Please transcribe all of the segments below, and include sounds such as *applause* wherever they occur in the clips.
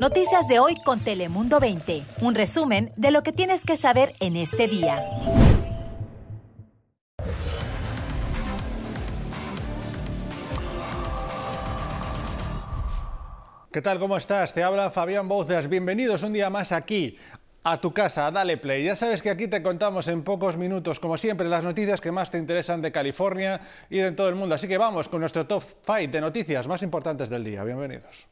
Noticias de hoy con Telemundo 20. Un resumen de lo que tienes que saber en este día. ¿Qué tal? ¿Cómo estás? Te habla Fabián Bouzas. Bienvenidos un día más aquí a tu casa, Dale Play. Ya sabes que aquí te contamos en pocos minutos, como siempre, las noticias que más te interesan de California y de todo el mundo. Así que vamos con nuestro top 5 de noticias más importantes del día. Bienvenidos.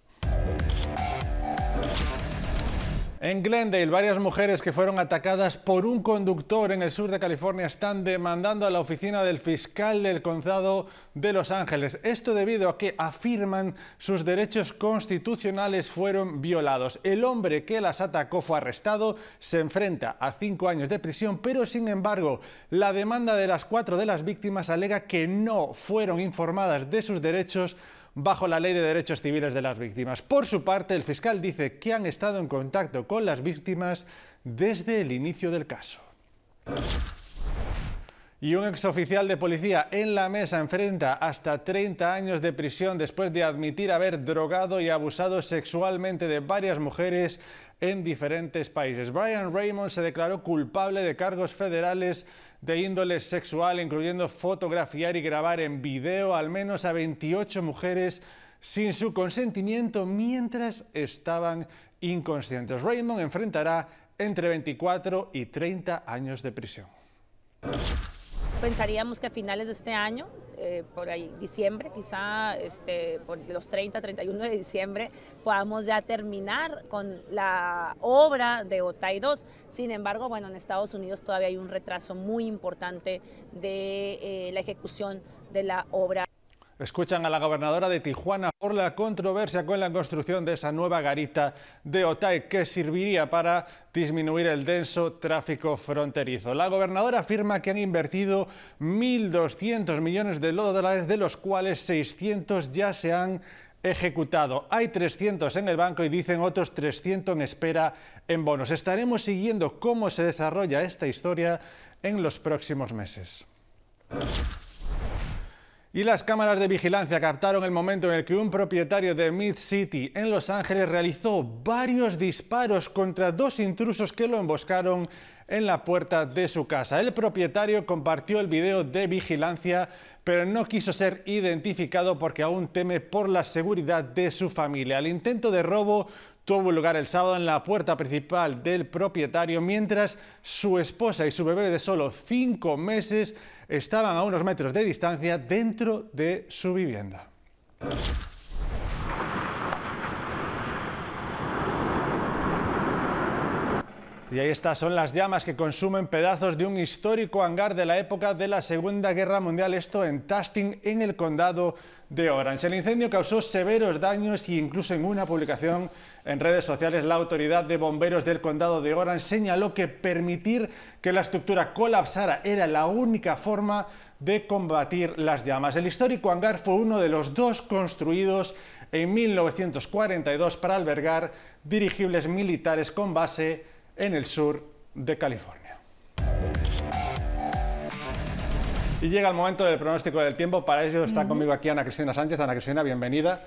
En Glendale, varias mujeres que fueron atacadas por un conductor en el sur de California están demandando a la oficina del fiscal del condado de Los Ángeles. Esto debido a que afirman sus derechos constitucionales fueron violados. El hombre que las atacó fue arrestado, se enfrenta a cinco años de prisión, pero sin embargo, la demanda de las cuatro de las víctimas alega que no fueron informadas de sus derechos bajo la Ley de Derechos Civiles de las Víctimas. Por su parte, el fiscal dice que han estado en contacto con las víctimas desde el inicio del caso. Y un exoficial de policía en la mesa enfrenta hasta 30 años de prisión después de admitir haber drogado y abusado sexualmente de varias mujeres en diferentes países. Brian Raymond se declaró culpable de cargos federales de índole sexual, incluyendo fotografiar y grabar en video al menos a 28 mujeres sin su consentimiento mientras estaban inconscientes. Raymond enfrentará entre 24 y 30 años de prisión. Pensaríamos que a finales de este año, eh, por ahí diciembre, quizá este, por los 30, 31 de diciembre, podamos ya terminar con la obra de OTAI 2. Sin embargo, bueno, en Estados Unidos todavía hay un retraso muy importante de eh, la ejecución de la obra. Escuchan a la gobernadora de Tijuana por la controversia con la construcción de esa nueva garita de Otay que serviría para disminuir el denso tráfico fronterizo. La gobernadora afirma que han invertido 1.200 millones de dólares, de los cuales 600 ya se han ejecutado. Hay 300 en el banco y dicen otros 300 en espera en bonos. Estaremos siguiendo cómo se desarrolla esta historia en los próximos meses. Y las cámaras de vigilancia captaron el momento en el que un propietario de Mid City en Los Ángeles realizó varios disparos contra dos intrusos que lo emboscaron en la puerta de su casa. El propietario compartió el video de vigilancia, pero no quiso ser identificado porque aún teme por la seguridad de su familia. El intento de robo tuvo lugar el sábado en la puerta principal del propietario, mientras su esposa y su bebé de solo cinco meses estaban a unos metros de distancia dentro de su vivienda. Y ahí está, son las llamas que consumen pedazos de un histórico hangar de la época de la Segunda Guerra Mundial, esto en Tasting, en el condado de Orange. El incendio causó severos daños y incluso en una publicación en redes sociales, la autoridad de bomberos del condado de Orange señaló que permitir que la estructura colapsara era la única forma de combatir las llamas. El histórico hangar fue uno de los dos construidos en 1942 para albergar dirigibles militares con base en el sur de California. Y llega el momento del pronóstico del tiempo. Para ello está conmigo aquí Ana Cristina Sánchez. Ana Cristina, bienvenida.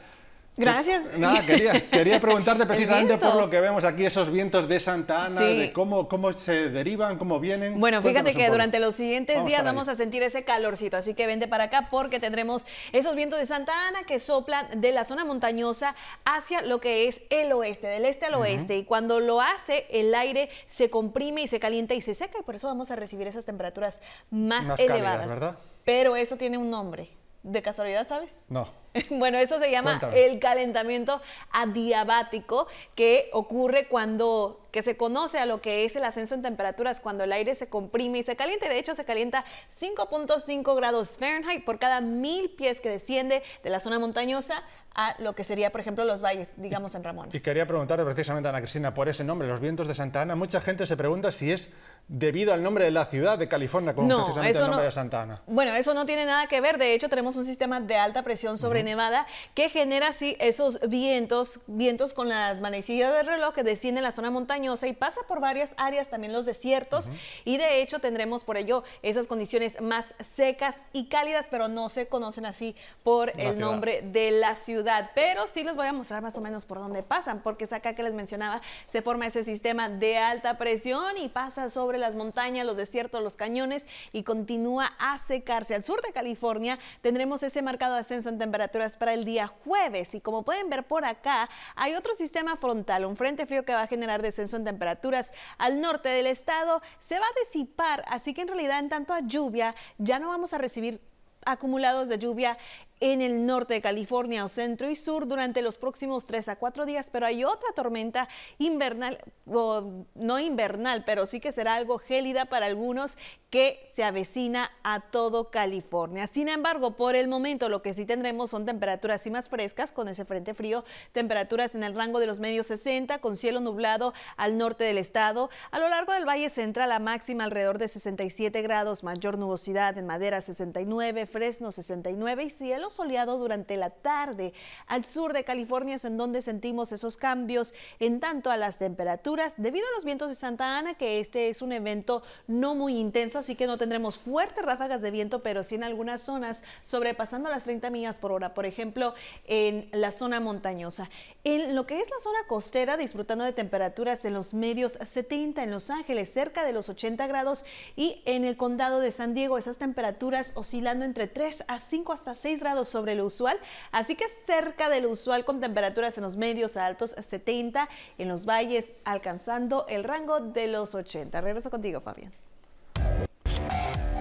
Gracias. *laughs* Nada, quería, quería preguntarte *laughs* precisamente por lo que vemos aquí, esos vientos de Santa Ana, de cómo, cómo se derivan, cómo vienen. Bueno, fíjate que durante los siguientes días vamos a sentir ese calorcito, así que vente para acá porque tendremos esos vientos de Santa Ana que soplan de la zona montañosa hacia lo que es el oeste, del este al oeste. Y cuando lo hace, el aire se comprime y se calienta y se seca, y por eso vamos a recibir esas temperaturas más, elevadas. ¿verdad? Pero eso tiene un nombre. ¿De casualidad sabes? No. *laughs* Bueno, eso se llama el calentamiento adiabático que ocurre cuando, que se conoce a lo que es el ascenso en temperaturas cuando el aire se comprime y se calienta. De hecho, se calienta 5.5 grados Fahrenheit por cada mil pies que desciende de la zona montañosa a lo que sería, por ejemplo, los valles, digamos, en Ramón. Y quería preguntarle precisamente a Ana Cristina por ese nombre, los vientos de Santa Ana. Mucha gente se pregunta si es debido al nombre de la ciudad de California, como precisamente el nombre de Santa Ana. Bueno, eso no tiene nada que ver. De hecho, tenemos un sistema de alta presión sobre Nevada que genera así esos vientos, vientos con las manecillas del reloj que descienden la zona montañosa y pasa por varias áreas, también los desiertos. Y de hecho, tendremos por ello esas condiciones más secas y cálidas, pero no se conocen así por el nombre de la ciudad. Pero sí les voy a mostrar más o menos por dónde pasan, porque es acá que les mencionaba, se forma ese sistema de alta presión y pasa sobre las montañas, los desiertos, los cañones y continúa a secarse. Al sur de California tendremos ese marcado ascenso en temperaturas para el día jueves y como pueden ver por acá, hay otro sistema frontal, un frente frío que va a generar descenso en temperaturas al norte del estado, se va a disipar, así que en realidad en tanto a lluvia ya no vamos a recibir acumulados de lluvia en el norte de California o centro y sur durante los próximos 3 a 4 días, pero hay otra tormenta invernal, o no invernal, pero sí que será algo gélida para algunos que se avecina a todo California. Sin embargo, por el momento lo que sí tendremos son temperaturas y más frescas con ese frente frío, temperaturas en el rango de los medios 60 con cielo nublado al norte del estado. A lo largo del Valle Central la máxima alrededor de 67 grados, mayor nubosidad en Madera 69, Fresno 69 y cielo soleado durante la tarde. Al sur de California es en donde sentimos esos cambios en tanto a las temperaturas debido a los vientos de Santa Ana, que este es un evento no muy intenso así que no tendremos fuertes ráfagas de viento, pero sí en algunas zonas sobrepasando las 30 millas por hora, por ejemplo, en la zona montañosa. En lo que es la zona costera, disfrutando de temperaturas en los medios 70 en Los Ángeles, cerca de los 80 grados, y en el condado de San Diego, esas temperaturas oscilando entre 3 a 5 hasta 6 grados sobre lo usual, así que cerca de lo usual con temperaturas en los medios a altos 70, en los valles alcanzando el rango de los 80. Regreso contigo, Fabián.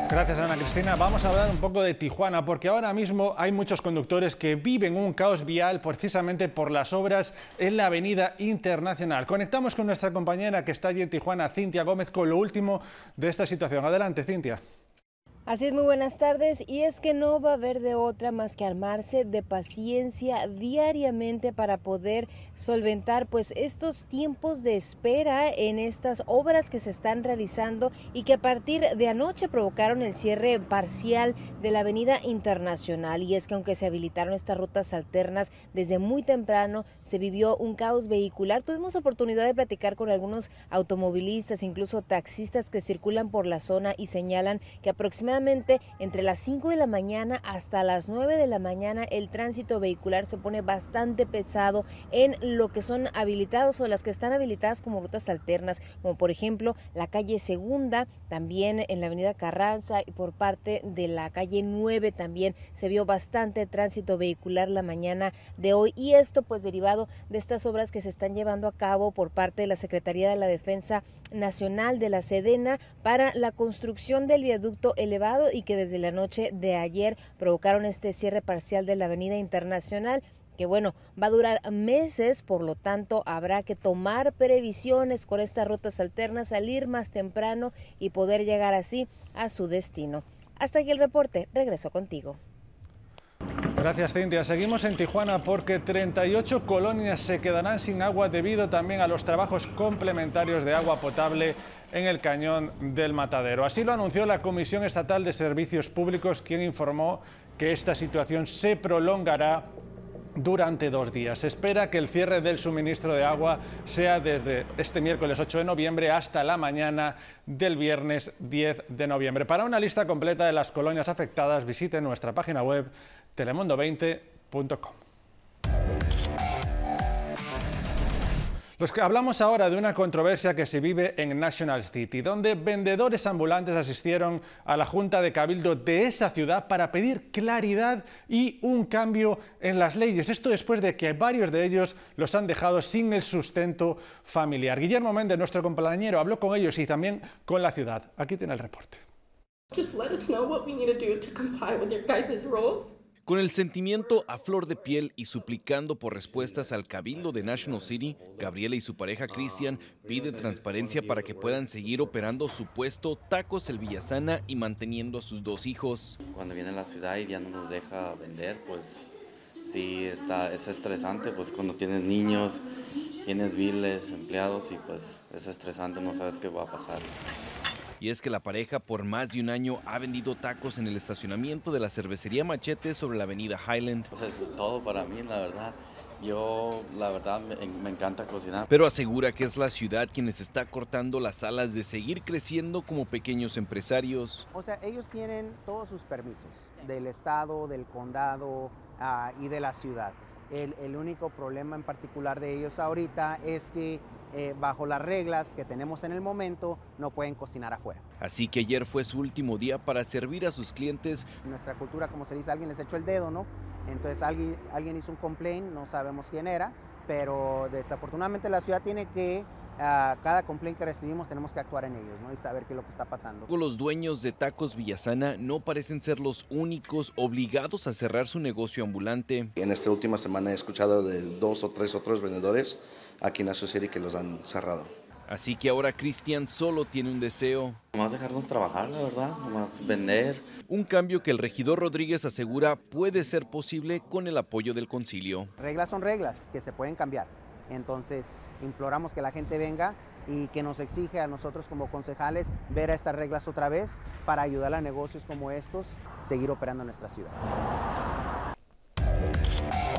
Gracias Ana Cristina. Vamos a hablar un poco de Tijuana porque ahora mismo hay muchos conductores que viven un caos vial precisamente por las obras en la Avenida Internacional. Conectamos con nuestra compañera que está allí en Tijuana, Cintia Gómez, con lo último de esta situación. Adelante, Cintia. Así es, muy buenas tardes. Y es que no va a haber de otra más que armarse de paciencia diariamente para poder solventar pues estos tiempos de espera en estas obras que se están realizando y que a partir de anoche provocaron el cierre parcial de la Avenida Internacional. Y es que aunque se habilitaron estas rutas alternas desde muy temprano, se vivió un caos vehicular. Tuvimos oportunidad de platicar con algunos automovilistas, incluso taxistas que circulan por la zona y señalan que aproximadamente entre las 5 de la mañana hasta las 9 de la mañana el tránsito vehicular se pone bastante pesado en lo que son habilitados o las que están habilitadas como rutas alternas, como por ejemplo la calle Segunda, también en la avenida Carranza y por parte de la calle 9 también se vio bastante tránsito vehicular la mañana de hoy y esto pues derivado de estas obras que se están llevando a cabo por parte de la Secretaría de la Defensa Nacional de la Sedena para la construcción del viaducto elevado y que desde la noche de ayer provocaron este cierre parcial de la Avenida Internacional que bueno, va a durar meses, por lo tanto habrá que tomar previsiones con estas rutas alternas, salir más temprano y poder llegar así a su destino. Hasta aquí el reporte, regreso contigo. Gracias, Cintia. Seguimos en Tijuana porque 38 colonias se quedarán sin agua debido también a los trabajos complementarios de agua potable en el cañón del Matadero. Así lo anunció la Comisión Estatal de Servicios Públicos, quien informó que esta situación se prolongará durante dos días. Se espera que el cierre del suministro de agua sea desde este miércoles 8 de noviembre hasta la mañana del viernes 10 de noviembre. Para una lista completa de las colonias afectadas, visite nuestra página web telemundo20.com. Los que hablamos ahora de una controversia que se vive en National City, donde vendedores ambulantes asistieron a la Junta de Cabildo de esa ciudad para pedir claridad y un cambio en las leyes. Esto después de que varios de ellos los han dejado sin el sustento familiar. Guillermo Méndez, nuestro compañero, habló con ellos y también con la ciudad. Aquí tiene el reporte. Con el sentimiento a flor de piel y suplicando por respuestas al cabildo de National City, Gabriela y su pareja Christian piden transparencia para que puedan seguir operando su puesto Tacos El Villasana y manteniendo a sus dos hijos. Cuando viene a la ciudad y ya no nos deja vender, pues sí está, es estresante, pues cuando tienes niños, tienes biles, empleados y pues es estresante, no sabes qué va a pasar. Y es que la pareja por más de un año ha vendido tacos en el estacionamiento de la cervecería Machete sobre la avenida Highland. Pues todo para mí, la verdad. Yo, la verdad, me, encanta cocinar. Pero asegura que es la ciudad quien les está cortando las alas de seguir creciendo como pequeños empresarios. O sea, ellos tienen todos sus permisos del estado, del condado ah, y de la ciudad. El, el, único problema en particular de ellos ahorita es que eh, bajo las reglas que tenemos en el momento no pueden cocinar afuera. Así que ayer fue su último día para servir a sus clientes. En nuestra cultura, como se dice, alguien les echó el dedo, ¿no? Entonces alguien, alguien hizo un complaint, no sabemos quién era, pero desafortunadamente la ciudad tiene que a cada complaint que recibimos tenemos que actuar en ellos ¿no? y saber qué es lo que está pasando. Los dueños de Tacos Villasana no parecen ser los únicos obligados a cerrar su negocio ambulante. En esta última semana he escuchado de dos o tres otros vendedores aquí en Serie que los han cerrado. Así que ahora Cristian solo tiene un deseo. Nomás dejarnos trabajar, la verdad, nomás vender. Un cambio que el regidor Rodríguez asegura puede ser posible con el apoyo del concilio. Reglas son reglas que se pueden cambiar. Entonces, imploramos que la gente venga y que nos exige a nosotros como concejales ver a estas reglas otra vez para ayudar a negocios como estos seguir operando en nuestra ciudad.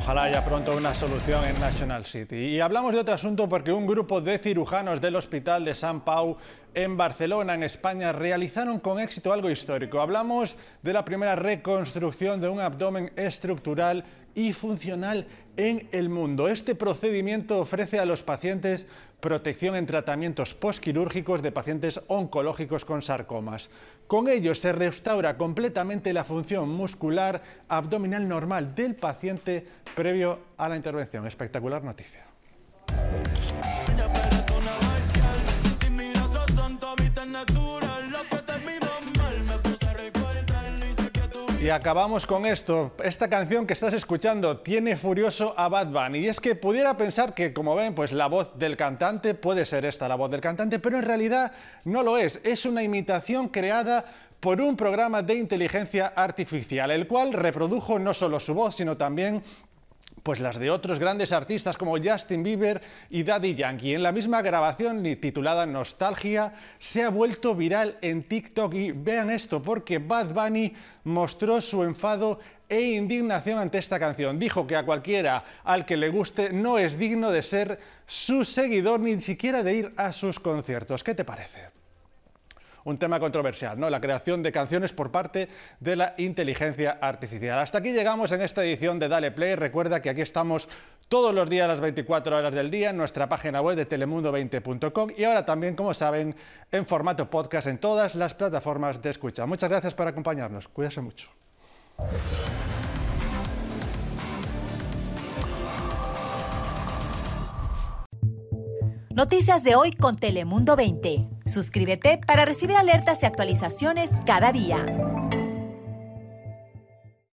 Ojalá haya pronto una solución en National City. Y hablamos de otro asunto porque un grupo de cirujanos del Hospital de San Pau en Barcelona, en España, realizaron con éxito algo histórico. Hablamos de la primera reconstrucción de un abdomen estructural y funcional en el mundo. Este procedimiento ofrece a los pacientes protección en tratamientos postquirúrgicos de pacientes oncológicos con sarcomas. Con ello se restaura completamente la función muscular abdominal normal del paciente previo a la intervención. Espectacular noticia. Y acabamos con esto. Esta canción que estás escuchando tiene furioso a Bad Bunny. Y es que pudiera pensar que, como ven, pues la voz del cantante puede ser esta la voz del cantante, pero en realidad no lo es. Es una imitación creada por un programa de inteligencia artificial, el cual reprodujo no solo su voz, sino también pues las de otros grandes artistas como Justin Bieber y Daddy Yankee. En la misma grabación titulada Nostalgia se ha vuelto viral en TikTok y vean esto porque Bad Bunny mostró su enfado e indignación ante esta canción. Dijo que a cualquiera al que le guste no es digno de ser su seguidor ni siquiera de ir a sus conciertos. ¿Qué te parece? Un tema controversial, ¿no? La creación de canciones por parte de la inteligencia artificial. Hasta aquí llegamos en esta edición de Dale Play. Recuerda que aquí estamos todos los días a las 24 horas del día en nuestra página web de telemundo20.com y ahora también, como saben, en formato podcast en todas las plataformas de escucha. Muchas gracias por acompañarnos. Cuídense mucho. Noticias de hoy con Telemundo 20. Suscríbete para recibir alertas y actualizaciones cada día.